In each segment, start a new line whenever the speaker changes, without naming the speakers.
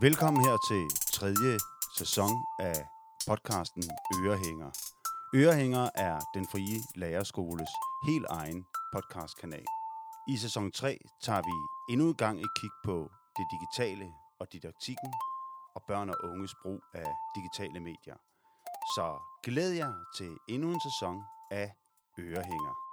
Velkommen her til tredje sæson af podcasten Ørehænger. Ørehænger er den frie lærerskoles helt egen podcastkanal. I sæson 3 tager vi endnu en gang et kig på det digitale og didaktikken og børn og unges brug af digitale medier. Så glæd jer til endnu en sæson af Ørehænger.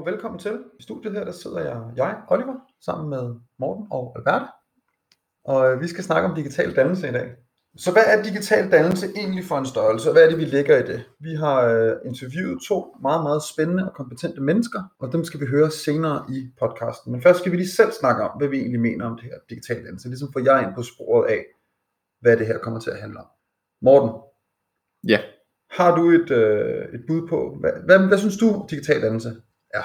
Og velkommen til. I studiet her der sidder jeg, jeg, Oliver, sammen med Morten og Albert. Og øh, vi skal snakke om digital dannelse i dag. Så hvad er digital dannelse egentlig for en størrelse, og hvad er det, vi lægger i det? Vi har øh, interviewet to meget, meget spændende og kompetente mennesker, og dem skal vi høre senere i podcasten. Men først skal vi lige selv snakke om, hvad vi egentlig mener om det her digital dannelse. Ligesom få jer ind på sporet af, hvad det her kommer til at handle om. Morten,
Ja,
har du et, øh, et bud på, hvad, hvad, hvad synes du digital dannelse er?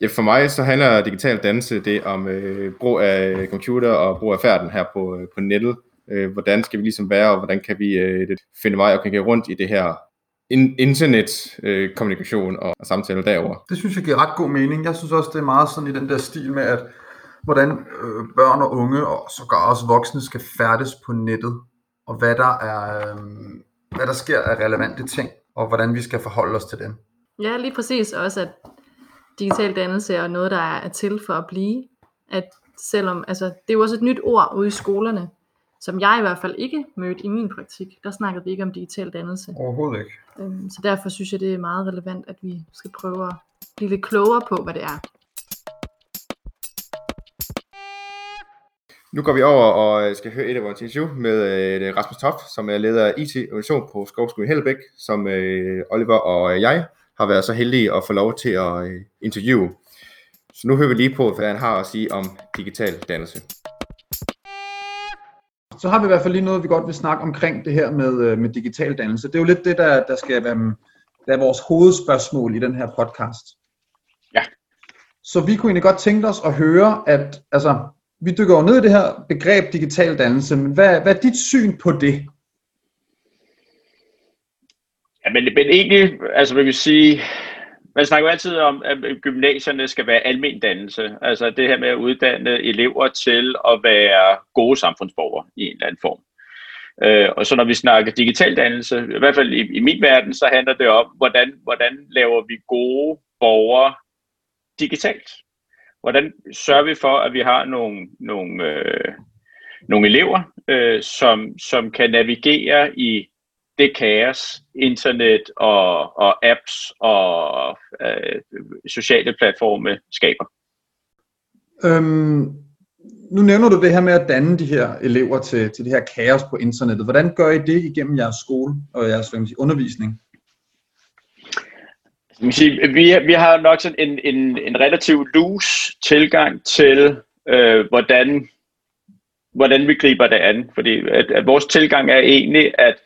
ja for mig så handler digital dannelse det om øh, brug af computer og brug af færden her på, øh, på nettet. Øh, hvordan skal vi ligesom være, og hvordan kan vi øh, det- finde vej og kan gå rundt i det her in- internet øh, kommunikation og, og samtale derover.
Det synes jeg giver ret god mening. Jeg synes også, det er meget sådan i den der stil med, at hvordan øh, børn og unge, og sågar også voksne, skal færdes på nettet, og hvad der, er, øh, hvad der sker af relevante ting, og hvordan vi skal forholde os til dem.
Ja, lige præcis også, at digital dannelse er noget, der er til for at blive. At selvom, altså, det er jo også et nyt ord ude i skolerne, som jeg i hvert fald ikke mødte i min praktik. Der snakkede vi ikke om digital dannelse.
Overhovedet ikke.
Øhm, Så derfor synes jeg, det er meget relevant, at vi skal prøve at blive lidt klogere på, hvad det er.
Nu går vi over og skal høre et af vores interview med øh, Rasmus Toft, som er leder af IT Innovation på Skovskolen Hellebæk, som øh, Oliver og jeg har været så heldige at få lov til at øh, interviewe. Så nu hører vi lige på, hvad han har at sige om digital dannelse.
Så har vi i hvert fald lige noget, vi godt vil snakke omkring det her med, øh, med digital dannelse. Det er jo lidt det, der, der skal være der er vores hovedspørgsmål i den her podcast.
Ja.
Så vi kunne egentlig godt tænke os at høre, at altså, vi dykker jo ned i det her begreb digital dannelse, men hvad, hvad er dit syn på det?
Ja, men, men egentlig, altså vil vi sige, man snakker jo altid om, at gymnasierne skal være almen dannelse. Altså det her med at uddanne elever til at være gode samfundsborgere i en eller anden form. Øh, og så når vi snakker digital dannelse, i hvert fald i, i min verden, så handler det om, hvordan, hvordan laver vi gode borgere digitalt? Hvordan sørger vi for, at vi har nogle, nogle, øh, nogle elever, øh, som, som kan navigere i det kaos, internet og, og apps og øh, sociale platforme skaber.
Øhm, nu nævner du det her med at danne de her elever til, til det her kaos på internettet. Hvordan gør I det igennem jeres skole og jeres sige, undervisning?
Vi, vi har nok sådan en, en, en relativt loose tilgang til, øh, hvordan, hvordan vi griber det an. Fordi at, at vores tilgang er egentlig, at,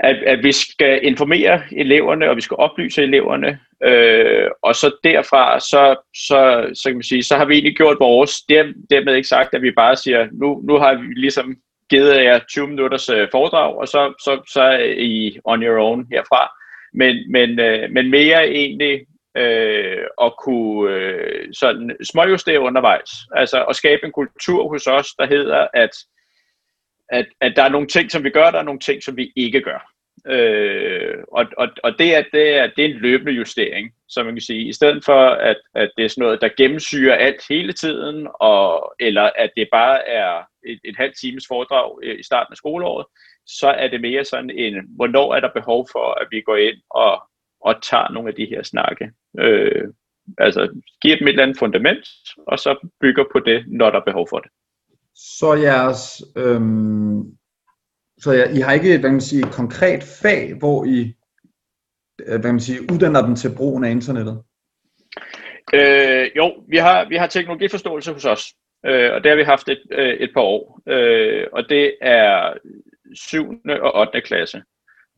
at, at vi skal informere eleverne, og vi skal oplyse eleverne, øh, og så derfra, så, så, så, kan man sige, så har vi egentlig gjort vores. Det dermed ikke sagt, at vi bare siger, nu, nu har vi ligesom givet jer 20 minutters øh, foredrag, og så, så, så er I on your own herfra men, men, øh, men mere egentlig øh, at kunne øh, sådan småjustere undervejs. Altså at skabe en kultur hos os, der hedder, at, at, at der er nogle ting, som vi gør, der er nogle ting, som vi ikke gør. Øh, og og, og det, er, det, er, det er en løbende justering, som man kan sige. I stedet for, at, at det er sådan noget, der gennemsyrer alt hele tiden, og, eller at det bare er et, et halvt times foredrag øh, i starten af skoleåret, så er det mere sådan en, hvornår er der behov for, at vi går ind og, og tager nogle af de her snakke. Øh, altså giver dem et eller andet fundament, og så bygger på det, når der er behov for det.
Så jeres, øhm, så jeg, I har ikke hvad man siger, et konkret fag, hvor I øh, hvad man siger, uddanner dem til brugen af internettet?
Øh, jo, vi har, vi har teknologiforståelse hos os, øh, og det har vi haft et, øh, et par år. Øh, og det er 7. og 8. klasse,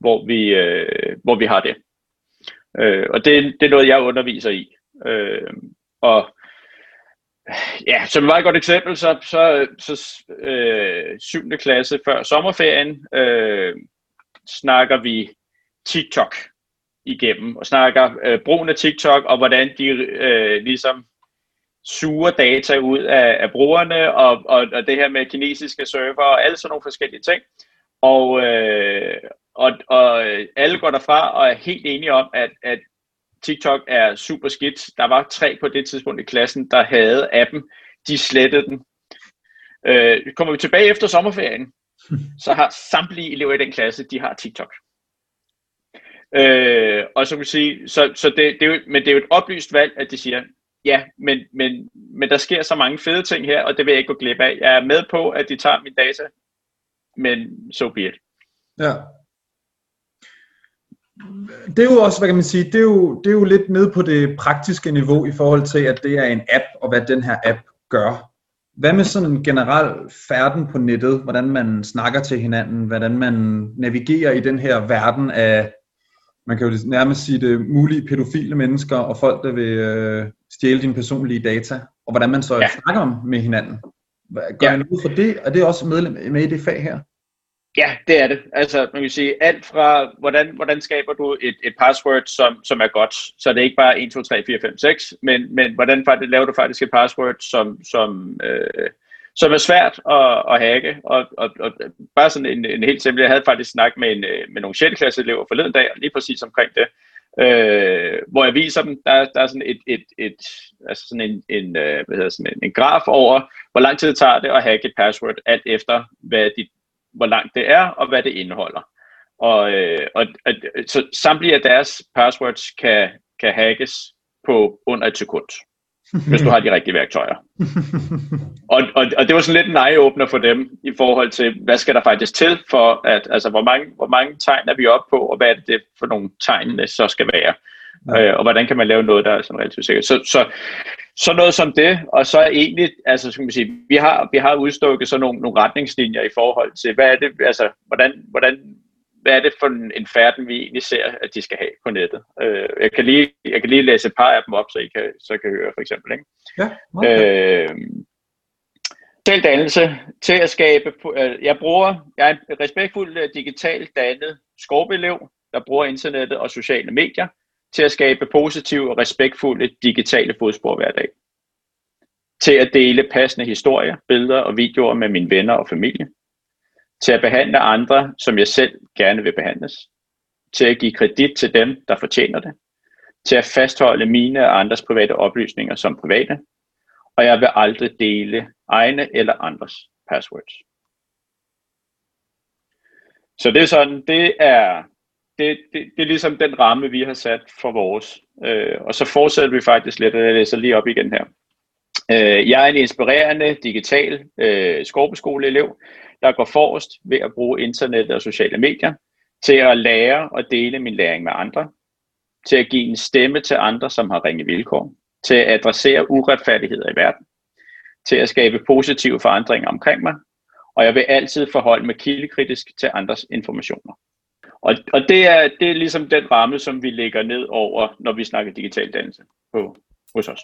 hvor vi, øh, hvor vi har det. Øh, og det, det er noget, jeg underviser i. Øh, og ja, som et meget godt eksempel, så, så, så øh, 7. klasse før sommerferien øh, snakker vi TikTok igennem, og snakker øh, brugen af TikTok, og hvordan de øh, ligesom suger data ud af, af brugerne, og, og, og det her med kinesiske server, og alle sådan nogle forskellige ting. Og, øh, og, og alle går derfra og er helt enige om, at, at TikTok er super skidt. Der var tre på det tidspunkt i klassen, der havde appen. De slettede den. Øh, kommer vi tilbage efter sommerferien, så har samtlige elever i den klasse, de har TikTok. Øh, og så kan vi sige, så, så det, det er jo, men det er jo et oplyst valg, at de siger, ja, men, men, men der sker så mange fede ting her, og det vil jeg ikke gå glip af. Jeg er med på, at de tager min data, men so be it.
Ja. Det er jo også, hvad kan man sige, det er jo, det er jo lidt nede på det praktiske niveau i forhold til, at det er en app, og hvad den her app gør. Hvad med sådan en generel færden på nettet, hvordan man snakker til hinanden, hvordan man navigerer i den her verden af, man kan jo nærmest sige det, mulige pædofile mennesker og folk, der vil øh, stjæle dine personlige data, og hvordan man så ja. snakker med hinanden. Gør ja. man ud for det? Er det også medlem med i det fag her?
Ja, det er det. Altså, man kan sige, alt fra, hvordan, hvordan skaber du et, et password, som, som er godt, så det er ikke bare 1, 2, 3, 4, 5, 6, men, men hvordan faktisk, laver du faktisk et password, som, som, øh, som er svært at, at hacke, og, og, og bare sådan en, en helt simpel, jeg havde faktisk snakket med, en, øh, med nogle 6. klasse elever forleden dag, lige præcis omkring det, øh, hvor jeg viser dem, der, der er sådan et, et, et altså sådan en, en, øh, hvad hedder sådan en, en graf over, hvor lang tid det tager det at hacke et password, alt efter hvad dit hvor langt det er, og hvad det indeholder. Og, øh, og og så samtlige af deres passwords kan, kan hackes på under et sekund, hvis du har de rigtige værktøjer. og, og, og det var sådan lidt en eye-opener for dem i forhold til, hvad skal der faktisk til for, at, altså hvor mange, hvor mange tegn er vi oppe på, og hvad er det for nogle tegn, det så skal være. Ja. Øh, og hvordan kan man lave noget, der er sådan relativt sikkert. Så, så, så noget som det, og så egentlig, altså skal man sige, vi har, vi har udstukket sådan nogle, nogle retningslinjer i forhold til, hvad er det, altså, hvordan, hvordan, hvad er det for en, en færden, vi egentlig ser, at de skal have på nettet. Øh, jeg, kan lige, jeg kan lige læse et par af dem op, så I kan, så kan høre for eksempel. Ikke?
Ja, okay.
øh, Dannelse til at skabe, øh, jeg bruger, jeg er en respektfuld øh, digitalt dannet skovbelev, der bruger internettet og sociale medier til at skabe positive og respektfulde digitale fodspor hver dag. Til at dele passende historier, billeder og videoer med mine venner og familie. Til at behandle andre, som jeg selv gerne vil behandles. Til at give kredit til dem, der fortjener det. Til at fastholde mine og andres private oplysninger som private. Og jeg vil aldrig dele egne eller andres passwords. Så det er sådan, det er det, det, det er ligesom den ramme, vi har sat for vores. Øh, og så fortsætter vi faktisk lidt, og jeg læser lige op igen her. Øh, jeg er en inspirerende digital øh, skorpeskoleelev, der går forrest ved at bruge internet og sociale medier til at lære og dele min læring med andre, til at give en stemme til andre, som har ringe vilkår, til at adressere uretfærdigheder i verden, til at skabe positive forandringer omkring mig, og jeg vil altid forholde mig kildekritisk til andres informationer. Og, og det, er, det er ligesom den ramme, som vi lægger ned over, når vi snakker digital dannelse på, hos os.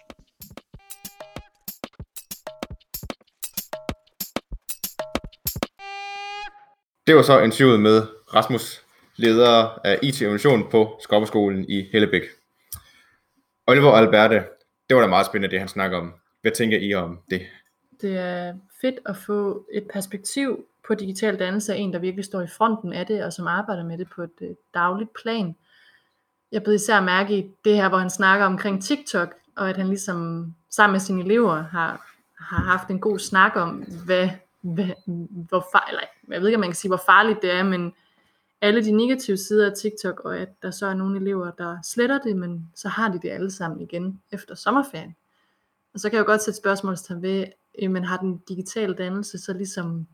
Det var så interviewet med Rasmus, leder af IT Innovation på Skorpeskolen i Hellebæk. Oliver og Alberte, det var da meget spændende, det han snakker om. Hvad tænker I om det?
Det er fedt at få et perspektiv på digital dannelse er en, der virkelig står i fronten af det, og som arbejder med det på et øh, dagligt plan. Jeg blev især mærke i det her, hvor han snakker omkring TikTok, og at han ligesom sammen med sine elever har, har haft en god snak om, hvad, hvad, hvor far, eller, jeg ved ikke, om man kan sige, hvor farligt det er, men alle de negative sider af TikTok, og at der så er nogle elever, der sletter det, men så har de det alle sammen igen efter sommerferien. Og så kan jeg jo godt sætte spørgsmålstegn ved, men har den digitale dannelse så ligesom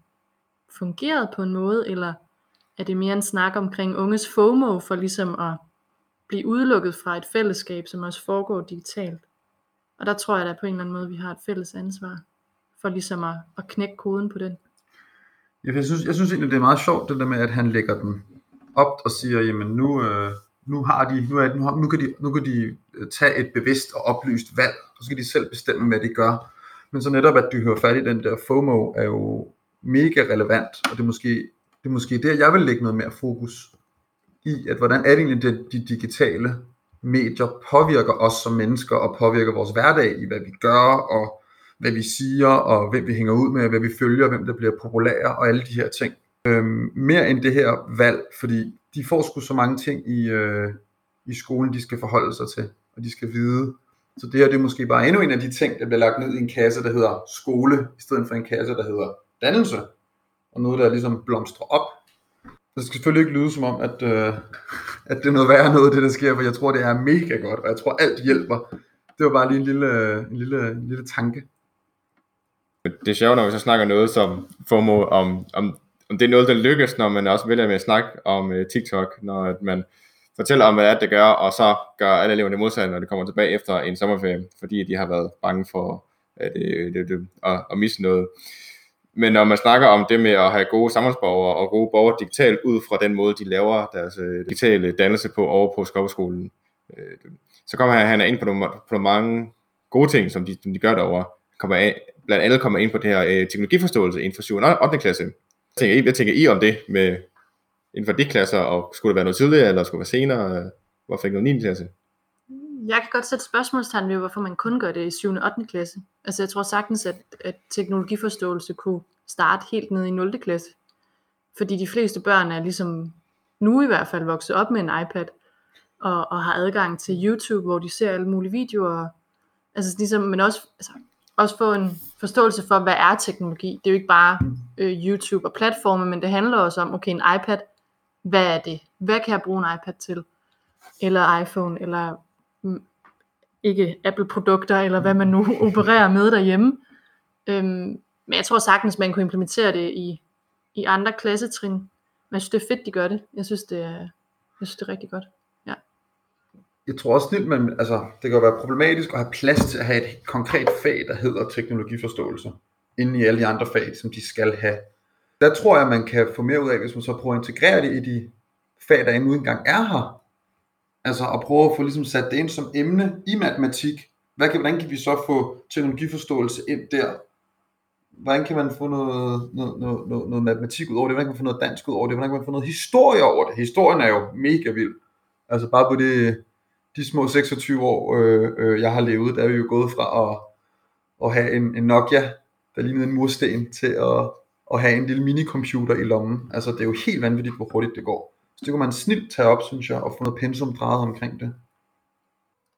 fungeret på en måde, eller er det mere en snak omkring unges FOMO for ligesom at blive udelukket fra et fællesskab, som også foregår digitalt. Og der tror jeg da på en eller anden måde, vi har et fælles ansvar for ligesom at, at knække koden på den.
Jeg synes, jeg synes egentlig, det er meget sjovt, det der med, at han lægger den op og siger, jamen nu, øh, nu, har de, nu, er, nu, har, nu, kan de, nu kan de øh, tage et bevidst og oplyst valg, og så skal de selv bestemme, hvad de gør. Men så netop, at du hører fat i den der FOMO, er jo mega relevant, og det er måske, det er måske der, jeg vil lægge noget mere fokus i, at hvordan er det egentlig, det, de digitale medier påvirker os som mennesker, og påvirker vores hverdag i, hvad vi gør, og hvad vi siger, og hvem vi hænger ud med, hvad vi følger, hvem der bliver populære, og alle de her ting. Øhm, mere end det her valg, fordi de får sgu så mange ting i, øh, i skolen, de skal forholde sig til, og de skal vide. Så det her det er måske bare endnu en af de ting, der bliver lagt ned i en kasse, der hedder skole, i stedet for en kasse, der hedder dannelse, og noget, der ligesom blomstrer op. Det skal selvfølgelig ikke lyde som om, at, øh, at det er noget værre noget, det der sker, for jeg tror, det er mega godt, og jeg tror, alt hjælper. Det var bare lige en lille, en lille, en lille tanke.
Det er sjovt, når vi så snakker noget som FOMO, om, om, om det er noget, der lykkes, når man også vælger med at snakke om uh, TikTok, når man fortæller om, hvad det er, det gør, og så gør alle eleverne modsat, når de kommer tilbage efter en sommerferie, fordi de har været bange for at, øh, det, det, det, at, at misse noget. Men når man snakker om det med at have gode samfundsborgere og gode borgere digitalt ud fra den måde, de laver deres øh, digitale dannelse på over på Skoppeskolen, øh, så kommer han, han er ind på nogle, på nogle mange gode ting, som de, som de gør derovre. Kommer af, blandt andet kommer ind på det her øh, teknologiforståelse inden for 7. og 8. klasse. Hvad tænker I, hvad tænker I om det med inden for de klasser, og skulle det være noget tidligere, eller skulle det være senere? Hvorfor ikke noget 9. klasse?
Jeg kan godt sætte spørgsmålstegn ved, hvorfor man kun gør det i 7. og 8. klasse. Altså jeg tror sagtens, at, at teknologiforståelse kunne starte helt ned i 0. klasse. Fordi de fleste børn er ligesom nu i hvert fald vokset op med en iPad, og, og har adgang til YouTube, hvor de ser alle mulige videoer. Altså ligesom, men også, altså, også få en forståelse for, hvad er teknologi. Det er jo ikke bare øh, YouTube og platforme, men det handler også om, okay, en iPad, hvad er det? Hvad kan jeg bruge en iPad til? Eller iPhone, eller ikke Apple-produkter, eller hvad man nu opererer med derhjemme. Øhm, men jeg tror sagtens, man kunne implementere det i, i andre klassetrin. Men jeg synes, det er fedt, de gør det. Jeg synes, det er, jeg synes, det er rigtig godt. Ja.
Jeg tror også at man, altså, det kan være problematisk at have plads til at have et konkret fag, der hedder teknologiforståelse, inden i alle de andre fag, som de skal have. Der tror jeg, man kan få mere ud af, hvis man så prøver at integrere det i de fag, der endnu engang er her. Altså at prøve at få ligesom sat det ind som emne i matematik. Hvad kan, hvordan kan vi så få teknologiforståelse ind der? Hvordan kan man få noget, noget, noget, noget, noget matematik ud over det? Hvordan kan man få noget dansk ud over det? Hvordan kan man få noget historie over det? Historien er jo mega vild. Altså bare på det, de små 26 år, øh, øh, jeg har levet, der er vi jo gået fra at, at have en, en Nokia, der lignede en mursten, til at, at have en lille minicomputer i lommen. Altså det er jo helt vanvittigt, hvor hurtigt det går. Så det kunne man snilt tage op, synes jeg, og få noget pensum drejet omkring det.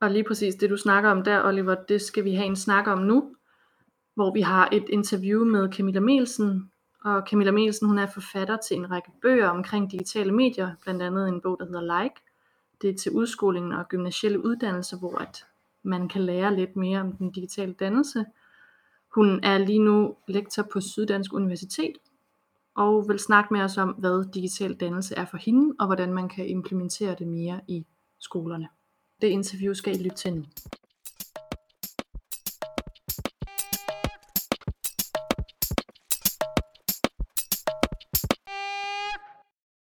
Og lige præcis det, du snakker om der, Oliver, det skal vi have en snak om nu, hvor vi har et interview med Camilla Melsen. Og Camilla Melsen, hun er forfatter til en række bøger omkring digitale medier, blandt andet en bog, der hedder Like. Det er til udskolingen og gymnasielle uddannelser, hvor at man kan lære lidt mere om den digitale dannelse. Hun er lige nu lektor på Syddansk Universitet, og vil snakke med os om, hvad digital dannelse er for hende, og hvordan man kan implementere det mere i skolerne. Det interview skal I lytte til nu.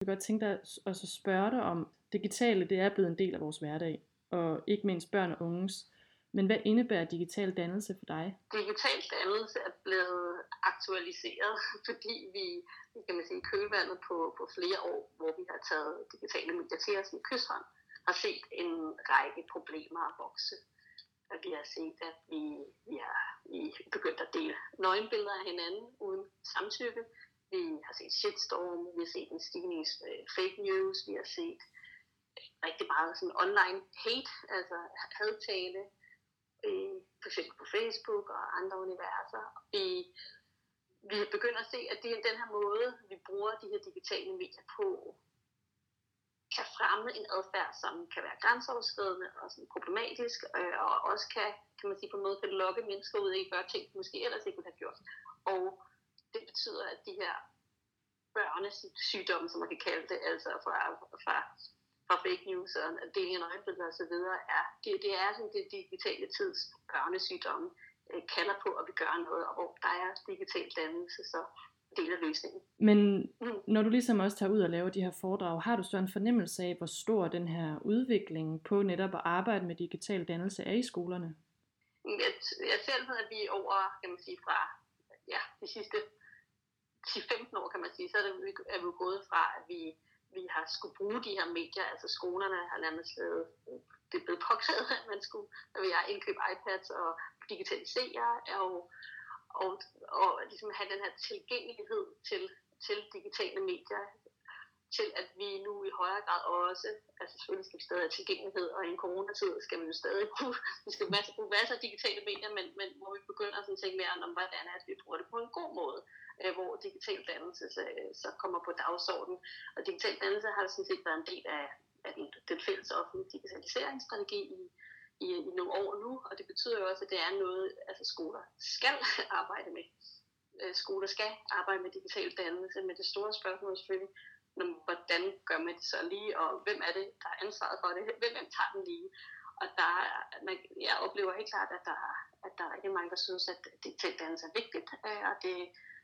Jeg kunne godt tænke dig at så spørge dig om, digitale det er blevet en del af vores hverdag, og ikke mindst børn og unges. Men hvad indebærer digital dannelse for dig?
Digital dannelse er blevet aktualiseret, fordi vi, kan man sige, kølvandet på, på flere år, hvor vi har taget digitale medier til os i kysthånd, har set en række problemer vokse. At vi har set, at vi, vi har vi begyndt at dele nøgenbilleder af hinanden uden samtykke. Vi har set shitstorm, vi har set en stigning i øh, fake news, vi har set rigtig meget sådan online hate, altså hadtale, øh, for eksempel på Facebook og andre universer. Vi, vi begynder at se, at det er den her måde, vi bruger de her digitale medier på, kan fremme en adfærd, som kan være grænseoverskridende og sådan problematisk, øh, og også kan, kan man sige, på en måde kan lokke mennesker ud i at gøre ting, de måske ellers ikke kunne have gjort. Og det betyder, at de her børnesygdomme, som man kan kalde det, altså fra, fra fra fake news og deling af nøgenbilleder osv., er, det, det er sådan det digitale tids børnesygdomme øh, kalder på, at vi gør noget, og hvor der er digital dannelse, så del af løsningen.
Men mm. når du ligesom også tager ud og laver de her foredrag, har du så en fornemmelse af, hvor stor den her udvikling på netop at arbejde med digital dannelse er i skolerne?
Jeg, jeg selv at vi over, kan man sige, fra ja, de sidste 10-15 år, kan man sige, så er, det, er vi gået fra, at vi, vi har skulle bruge de her medier, altså skolerne har nærmest lavet, det er blevet påkrævet, at man skulle, når vi har indkøbt iPads og digitalisere, og, og, og ligesom have den her tilgængelighed til, til digitale medier, til at vi nu i højere grad også, altså selvfølgelig skal vi stadig have tilgængelighed, og i en coronatid skal vi jo stadig bruge, vi skal masser, bruge masser af digitale medier, men, men hvor vi begynder at tænke mere om, hvordan er at vi bruger det på en god måde, øh, hvor digital dannelse så, øh, så kommer på dagsordenen. Og digital dannelse har sådan set været en del af, af den, den fælles offentlige digitaliseringsstrategi i, i, i nogle år nu, og det betyder jo også, at det er noget, altså skoler skal arbejde med. Øh, skoler skal arbejde med digital dannelse, men det store spørgsmål er selvfølgelig, hvordan gør man det så lige, og hvem er det, der er ansvaret for det, hvem, hvem tager den lige. Og der, man, jeg oplever helt klart, at der, at der er rigtig mange, der synes, at digital dannelse er vigtigt, øh, og det,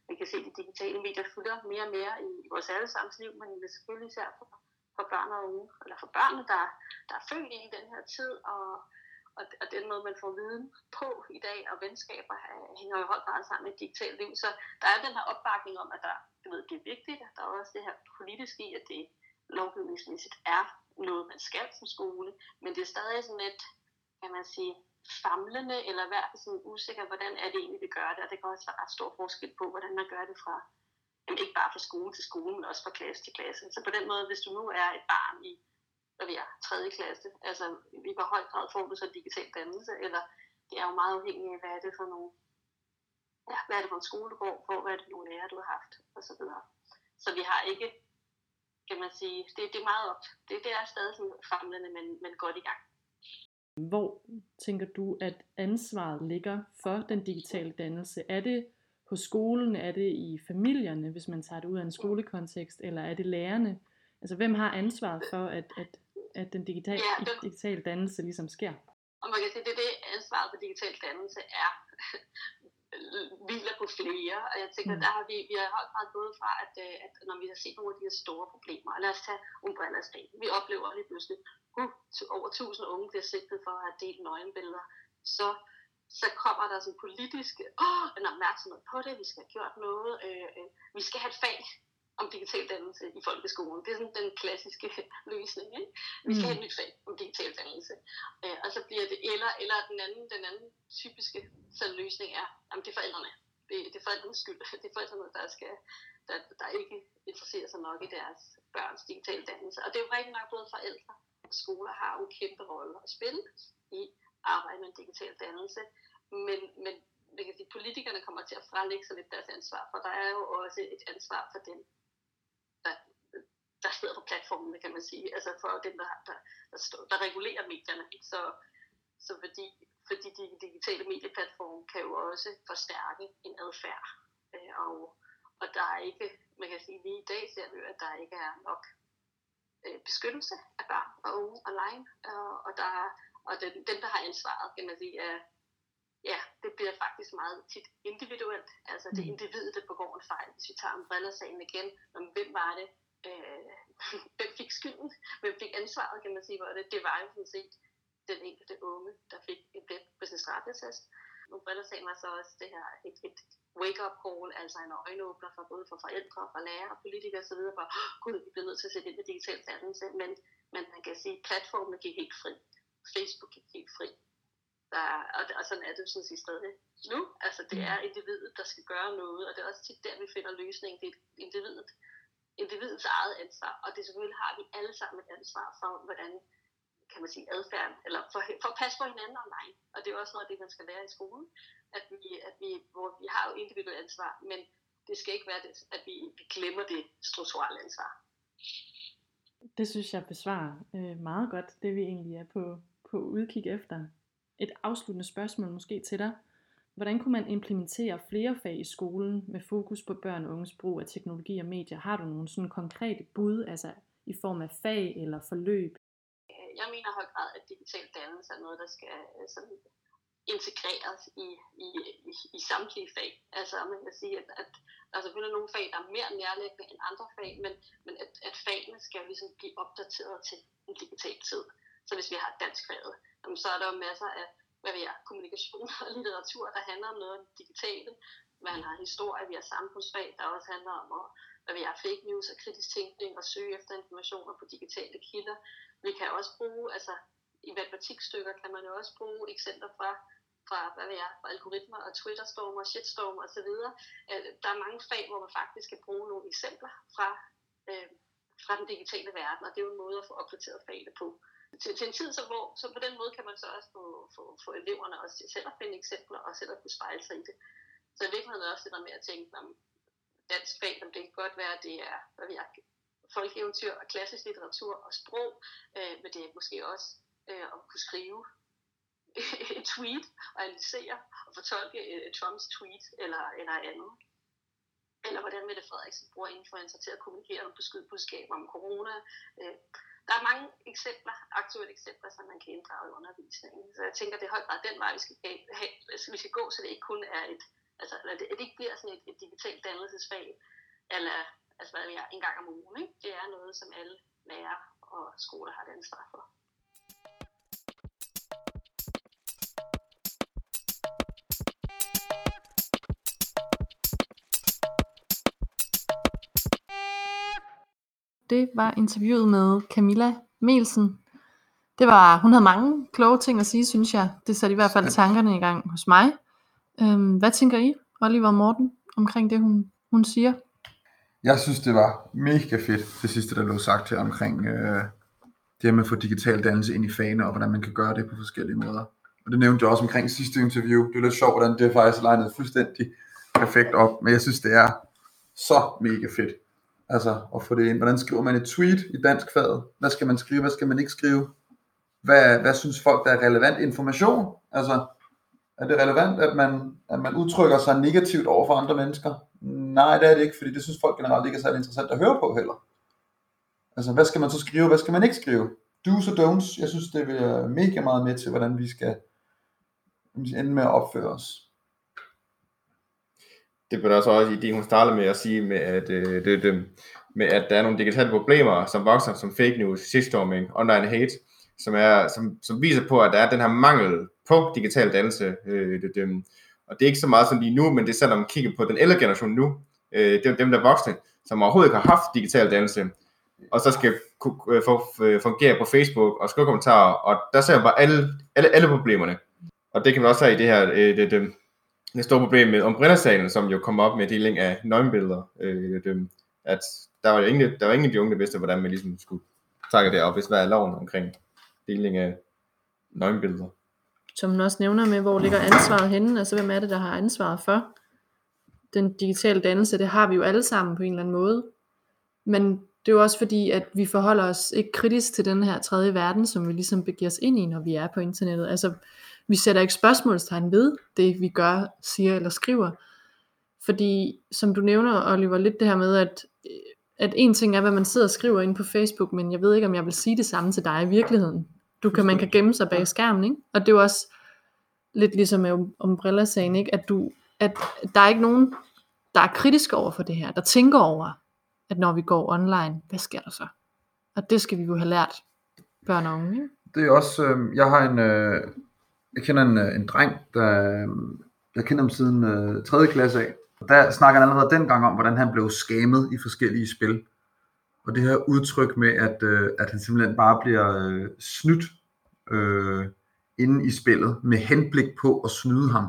vi kan se, at de digitale medier fylder mere og mere i, i vores allesammens liv, men det er selvfølgelig især for, for børn og unge, eller for børnene, der, der er født i den her tid, og, og, og den måde, man får viden på i dag, og venskaber øh, hænger jo holdt meget sammen med et digitalt liv. Så der er den her opbakning om, at der, du ved, det er vigtigt, at der er også det her politiske i, at det lovgivningsmæssigt er noget, man skal som skole, men det er stadig sådan lidt, kan man sige, famlende, eller i hvert fald sådan usikker, hvordan er det egentlig, vi gør det, og det kan også være ret stor forskel på, hvordan man gør det fra, jamen ikke bare fra skole til skole, men også fra klasse til klasse. Så på den måde, hvis du nu er et barn i hvad vi er, 3. klasse, altså i hvor høj grad får du så digital dannelse, eller det er jo meget afhængigt af, hvad er det for nogle, ja, hvad er det for en skole, du går på, hvad er det for nogle lærer, du har haft, og så videre. Så vi har ikke, kan man sige, det, det er meget op. Det, det er stadig sådan famlende, men, men godt i gang.
Hvor tænker du, at ansvaret ligger for den digitale dannelse? Er det på skolen? Er det i familierne, hvis man tager det ud af en skolekontekst? Eller er det lærerne? Altså, hvem har ansvaret for, at, at, at den digital, ja, det, digitale dannelse ligesom sker?
Og man kan sige, det er det ansvaret for digital dannelse er hviler på flere, og jeg tænker, mm. der har vi, vi har højt meget gået fra, at, øh, at når vi har set nogle af de her store problemer, og lad os tage Umbrellas dag, vi oplever lige pludselig, uh, over 1000 unge bliver sigtet for at have delt nøgenbilleder, så så kommer der sådan politisk åh, en opmærksomhed på det, vi skal have gjort noget, øh, øh, vi skal have et fag, om digital dannelse i folkeskolen. Det er sådan den klassiske løsning. Ikke? Vi skal mm. have et nyt fag om digital dannelse. Øh, og så bliver det, eller, eller den anden, den anden typiske sådan løsning er, jamen det er forældrene. Det, det er forældrenes skyld. Det er forældrene, der, skal, der, der ikke interesserer sig nok i deres børns digitale dannelse. Og det er jo rigtig nok både forældre og skoler har en kæmpe rolle at spille i arbejde med en digital dannelse. Men, men vi kan sige, politikerne kommer til at frelægge sig lidt deres ansvar, for der er jo også et ansvar for dem, sidder på platformen, kan man sige. Altså for dem, der, der, der, står, der regulerer medierne. Så, så fordi, fordi de digitale medieplatforme kan jo også forstærke en adfærd. Øh, og, og der er ikke, man kan sige lige i dag ser vi at der ikke er nok øh, beskyttelse af børn og unge online. Og, og, der, og den, dem, der har ansvaret, kan man sige, er, ja, det bliver faktisk meget tit individuelt. Altså det mm. individ, der begår en fejl. Hvis vi tager umbrella-sagen igen, om hvem var det, øh, hvem fik skylden, hvem fik ansvaret, kan man sige, hvor det, det var jo sådan set den enkelte unge, der fik et blæt på sin straffetest. Umbrella-sagen var så også det her et, et wake-up call, altså en øjenåbner for både for forældre, for lærere, politikere osv., for oh, gud, vi bliver nødt til at sætte ind i digital dannelse, men, men man kan sige, at platformen gik helt fri. Facebook gik helt fri. Der, og, og sådan er det jo sådan set stadig nu. Altså det er mm. individet, der skal gøre noget, og det er også tit der, vi finder løsningen. Det er individet, individets eget ansvar, og det selvfølgelig har vi alle sammen et ansvar for, hvordan kan man sige, adfærden, eller for, for at passe på hinanden online. Og det er også noget af det, man skal lære i skolen, at vi, at vi, hvor vi har jo individuelt ansvar, men det skal ikke være det, at vi, vi glemmer det strukturelle ansvar.
Det synes jeg besvarer øh, meget godt, det vi egentlig er på, på udkig efter et afsluttende spørgsmål måske til dig. Hvordan kunne man implementere flere fag i skolen med fokus på børn og unges brug af teknologi og medier? Har du nogle sådan konkrete bud, altså i form af fag eller forløb?
Jeg mener i høj grad, at digital dannelse er noget, der skal øh, sådan, integreres i, i, i, i samtlige fag. Altså man kan sige, at, at der er selvfølgelig nogle fag, der er mere nærliggende end andre fag, men, men at, at fagene skal ligesom blive opdateret til en digital tid. Så hvis vi har dansk faget, så er der jo masser af hvad ved jeg, kommunikation og litteratur, der handler om noget digitalt. Man har historie, vi har samfundsfag, der også handler om at, hvad vi har fake news og kritisk tænkning og søge efter informationer på digitale kilder. Vi kan også bruge, altså i matematikstykker kan man jo også bruge eksempler fra fra, hvad ved jeg, fra algoritmer og Twitter-storm og shitstorm og så videre. Øh, der er mange fag, hvor man faktisk kan bruge nogle eksempler fra, øh, fra den digitale verden, og det er jo en måde at få opdateret fagene på. Til, til en tid, så, hvor, så på den måde kan man så også få, få, få eleverne også til selv at finde eksempler og selv at kunne spejle sig i det. Så i virkeligheden også det der med at tænke om dansk fag, om det kan godt være, at det er, hvad vi jeg, folkeeventyr og klassisk litteratur og sprog, øh, men det er måske også øh, at kunne skrive et tweet og analysere og fortolke øh, Trumps tweet eller, eller andet. Eller hvordan Mette Frederiksen bruger influencer til at kommunikere om beskydbudskab om corona. Øh, der er mange eksempler, aktuelle eksempler, som man kan inddrage i undervisningen. Så jeg tænker, det er højt grad den vej, vi skal, have, vi skal gå, så det ikke kun er et, altså, at det, ikke bliver sådan et, et digitalt dannelsesfag, eller altså, hvad er, en gang om ugen. Ikke? Det er noget, som alle lærere og skoler har et ansvar for.
Det var interviewet med Camilla Melsen. Det var, hun havde mange kloge ting at sige, synes jeg. Det satte i hvert fald tankerne i gang hos mig. Øhm, hvad tænker I, Oliver og Morten, omkring det, hun, hun siger?
Jeg synes, det var mega fedt, det sidste, der lå sagt her omkring øh, det med at få digital dannelse ind i fagene, og hvordan man kan gøre det på forskellige måder. Og det nævnte jeg også omkring sidste interview. Det er lidt sjovt, hvordan det faktisk legnet fuldstændig perfekt op. Men jeg synes, det er så mega fedt. Altså at få det ind. Hvordan skriver man et tweet i dansk fag? Hvad skal man skrive? Hvad skal man ikke skrive? Hvad, hvad synes folk, der er relevant information? Altså, er det relevant, at man, at man udtrykker sig negativt over for andre mennesker? Nej, det er det ikke, fordi det synes folk generelt ikke er særlig interessant at høre på heller. Altså, hvad skal man så skrive, hvad skal man ikke skrive? Do's og don'ts, jeg synes, det vil øh, mega meget med til, hvordan vi skal ende med at opføre os
det blev også også i det, hun startede med at sige, med at, øh, det, det, med at der er nogle digitale problemer, som vokser som fake news, shitstorming, online hate, som, er, som, som viser på, at der er den her mangel på digital dannelse. Øh, det, det, og det er ikke så meget som lige nu, men det er selvom man kigger på den ældre generation nu, øh, det er dem, der er voksne, som overhovedet ikke har haft digital dannelse, og så skal kunne øh, øh, fungere på Facebook og skrive kommentarer, og der ser man bare alle, alle, alle problemerne. Og det kan man også have i det her, øh, det, det, det store problem med umbrella som jo kom op med deling af nøgenbilleder, øh, det, at der var, ingen, der var ingen af de unge, der vidste, hvordan man ligesom skulle takke det op, hvis hvad er loven omkring deling af nøgenbilleder.
Som man også nævner med, hvor ligger ansvaret henne, altså hvem er det, der har ansvaret for den digitale dannelse, det har vi jo alle sammen på en eller anden måde. Men det er jo også fordi, at vi forholder os ikke kritisk til den her tredje verden, som vi ligesom begiver os ind i, når vi er på internettet. Altså, vi sætter ikke spørgsmålstegn ved det, vi gør, siger eller skriver. Fordi, som du nævner, Oliver, lidt det her med, at, at en ting er, hvad man sidder og skriver ind på Facebook, men jeg ved ikke, om jeg vil sige det samme til dig i virkeligheden. Du kan, man kan gemme sig bag skærmen, ikke? Og det er jo også lidt ligesom med Umbrella-sagen, ikke? At, du, at der er ikke nogen, der er kritiske over for det her, der tænker over, at når vi går online, hvad sker der så? Og det skal vi jo have lært børn og unge. Ikke?
Det er også, øh, jeg har en, øh, jeg kender en, øh, en dreng, der, øh, jeg kender ham siden øh, 3. klasse af. Der snakker han allerede dengang om, hvordan han blev skamet i forskellige spil. Og det her udtryk med, at, øh, at han simpelthen bare bliver øh, snydt øh, inde i spillet, med henblik på at snyde ham.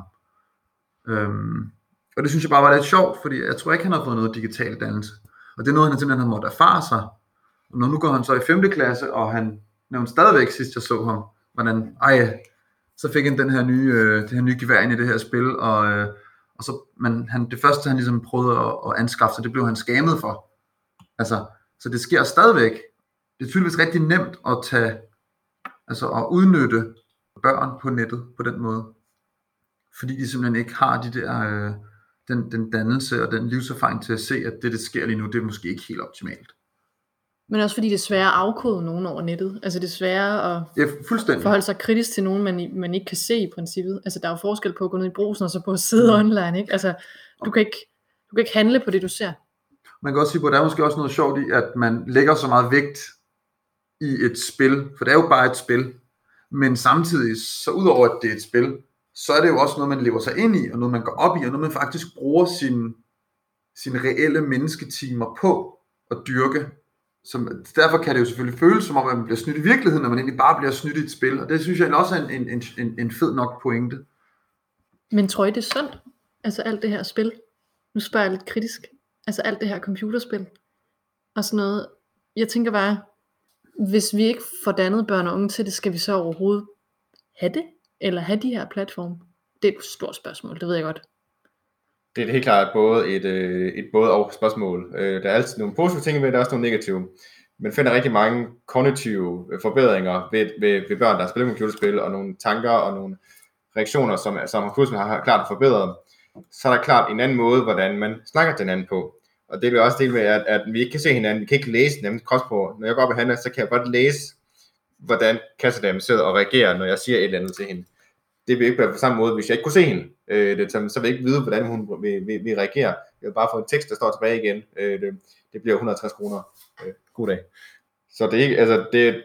Øhm, og det synes jeg bare var lidt sjovt, fordi jeg tror ikke, han har fået noget digital dannelse. Og det er noget, han simpelthen har måttet erfare sig. Og når nu går han så i 5. klasse, og han nævnte stadigvæk sidst jeg så ham, hvordan, ej, så fik han den her nye, øh, det her nye gevær ind i det her spil, og, øh, og så, men han, det første han ligesom prøvede at, at anskaffe sig, det blev han skamet for. Altså, så det sker stadigvæk. Det er tydeligvis rigtig nemt at tage, altså at udnytte børn på nettet på den måde. Fordi de simpelthen ikke har de der, øh, den, den dannelse og den livserfaring til at se, at det, der sker lige nu, det er måske ikke helt optimalt.
Men også fordi det er svært at afkode nogen over nettet. Altså det er svært at
ja, fuldstændig.
forholde sig kritisk til nogen, man, man ikke kan se i princippet. Altså der er jo forskel på at gå ned i brusen og så på at sidde mm. online. Ikke? Altså du kan ikke, du kan ikke handle på det, du ser.
Man kan også sige på, at der er måske også noget sjovt i, at man lægger så meget vægt i et spil, for det er jo bare et spil. Men samtidig, så udover at det er et spil, så er det jo også noget, man lever sig ind i, og noget, man går op i, og noget, man faktisk bruger sine sin reelle mennesketimer på at dyrke. Som, derfor kan det jo selvfølgelig føles som om, at man bliver snydt i virkeligheden, når man egentlig bare bliver snydt i et spil. Og det synes jeg også er en, en, en, en fed nok pointe.
Men tror I, det er sundt? Altså alt det her spil? Nu spørger jeg lidt kritisk. Altså alt det her computerspil og sådan noget. Jeg tænker bare, hvis vi ikke får dannet børn og unge til det, skal vi så overhovedet have det? Eller have de her platforme? Det er et stort spørgsmål, det ved jeg godt.
Det er helt klart både et, øh, et både og spørgsmål. Øh, der er altid nogle positive ting ved det, der er også nogle negative. Man finder rigtig mange kognitive øh, forbedringer ved, ved, ved børn, der spiller computerspil, og nogle tanker og nogle reaktioner, som, som har, har klart forbedret. Så er der klart en anden måde, hvordan man snakker til hinanden på. Og det vil også dele med, at, at vi ikke kan se hinanden, vi kan ikke læse nemt kropsprog. Når jeg går op i hende, så kan jeg godt læse, hvordan Kassadam sidder og reagerer, når jeg siger et eller andet til hende. Det vil ikke være på samme måde, hvis jeg ikke kunne se hende. Øh, det, så, så vil jeg ikke vide, hvordan hun vil, vil, vil reagere. Jeg vil bare få en tekst, der står tilbage igen. Øh, det, det bliver 160 kroner. Øh, god dag. Så det er ikke, altså det,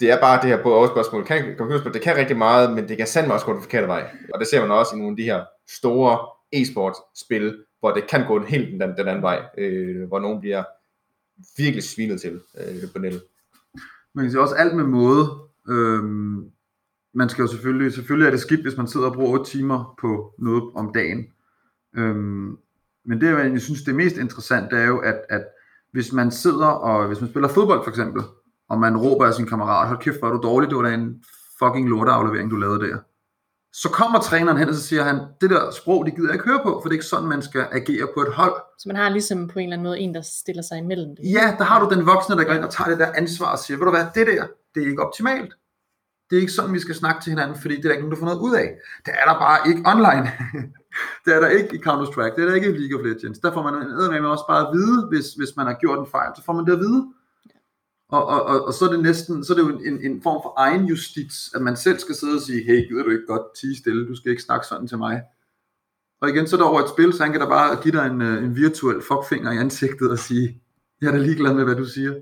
det er bare det her både spørgsmål. Kan, computerspil, det kan rigtig meget, men det kan sandt også gå den forkerte vej. Og det ser man også i nogle af de her store e-sports-spil, hvor det kan gå helt den, den anden vej, øh, hvor nogen bliver virkelig svinet til øh, på nettet.
Man kan sige også alt med måde. Øhm, man skal jo selvfølgelig, selvfølgelig er det skidt, hvis man sidder og bruger 8 timer på noget om dagen. Øhm, men det, jeg synes, det mest interessante er jo, at, at hvis man sidder og, hvis man spiller fodbold for eksempel, og man råber af sin kammerat, hold kæft, hvor er du dårlig, det var da en fucking lorteaflevering, du lavede der så kommer træneren hen, og så siger han, det der sprog, det gider jeg ikke høre på, for det er ikke sådan, man skal agere på et hold.
Så man har ligesom på en eller anden måde en, der stiller sig imellem det.
Ja, der har du den voksne, der går ind og tager det der ansvar og siger, ved du hvad, det der, det er ikke optimalt. Det er ikke sådan, vi skal snakke til hinanden, fordi det er der ikke nogen, der får noget ud af. Det er der bare ikke online. det er der ikke i Counter-Strike, det er der ikke i League of Legends. Der får man med også bare at vide, hvis, hvis man har gjort en fejl, så får man det at vide. Og, og, og, og så er det næsten, så er det jo en, en form for egen justits, at man selv skal sidde og sige, hey, gider du ikke godt tige stille, du skal ikke snakke sådan til mig. Og igen, så er der over et spil, så han kan da bare give dig en, øh, en virtuel fuckfinger i ansigtet og sige, jeg er da ligeglad med, hvad du siger.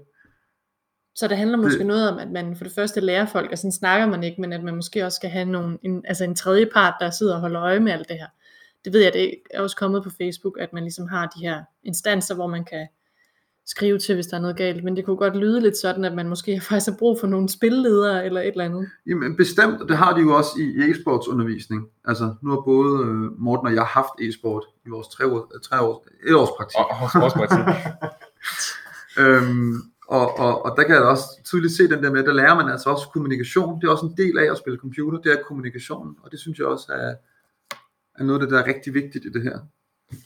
Så det handler måske det, noget om, at man for det første lærer folk, og sådan snakker man ikke, men at man måske også skal have nogle, en, altså en tredje part, der sidder og holder øje med alt det her. Det ved jeg, det er også kommet på Facebook, at man ligesom har de her instanser, hvor man kan skrive til, hvis der er noget galt, men det kunne godt lyde lidt sådan, at man måske faktisk har brug for nogle spilledere eller et eller andet.
Jamen bestemt, det har de jo også i e-sports undervisning. Altså nu har både øh, Morten og jeg haft e-sport i vores tre år, tre år, et års praktik.
Og, og praktik.
øhm, og, og, og der kan jeg også tydeligt se den der med, der lærer man altså også kommunikation. Det er også en del af at spille computer, det er kommunikation, og det synes jeg også er, er noget af det, der er rigtig vigtigt i det her.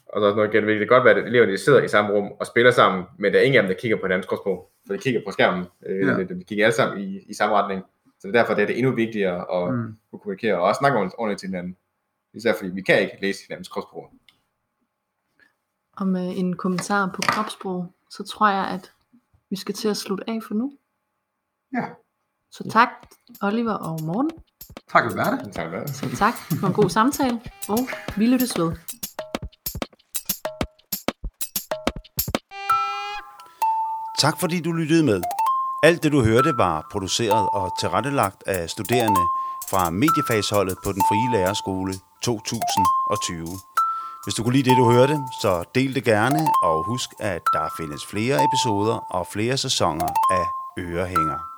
Og så noget det kan godt være, at eleverne sidder i samme rum og spiller sammen, men der er ingen af dem, der kigger på hinandens kropssprog, for de kigger på skærmen. Øh, ja. De kigger alle sammen i, i samme retning. Så det er derfor, det er det endnu vigtigere at mm. kunne kommunikere og også snakke ordentligt til hinanden. Især fordi vi kan ikke læse hinandens kropssprog.
Og med en kommentar på kropssprog, så tror jeg, at vi skal til at slutte af for nu.
Ja.
Så tak, Oliver og Morten.
Tak, Alberte.
Tak, Alberte.
Så tak for en god samtale, og vi lyttes ved.
Tak fordi du lyttede med. Alt det du hørte var produceret og tilrettelagt af studerende fra mediefagsholdet på den frie lærerskole 2020. Hvis du kunne lide det du hørte, så del det gerne og husk at der findes flere episoder og flere sæsoner af Ørehænger.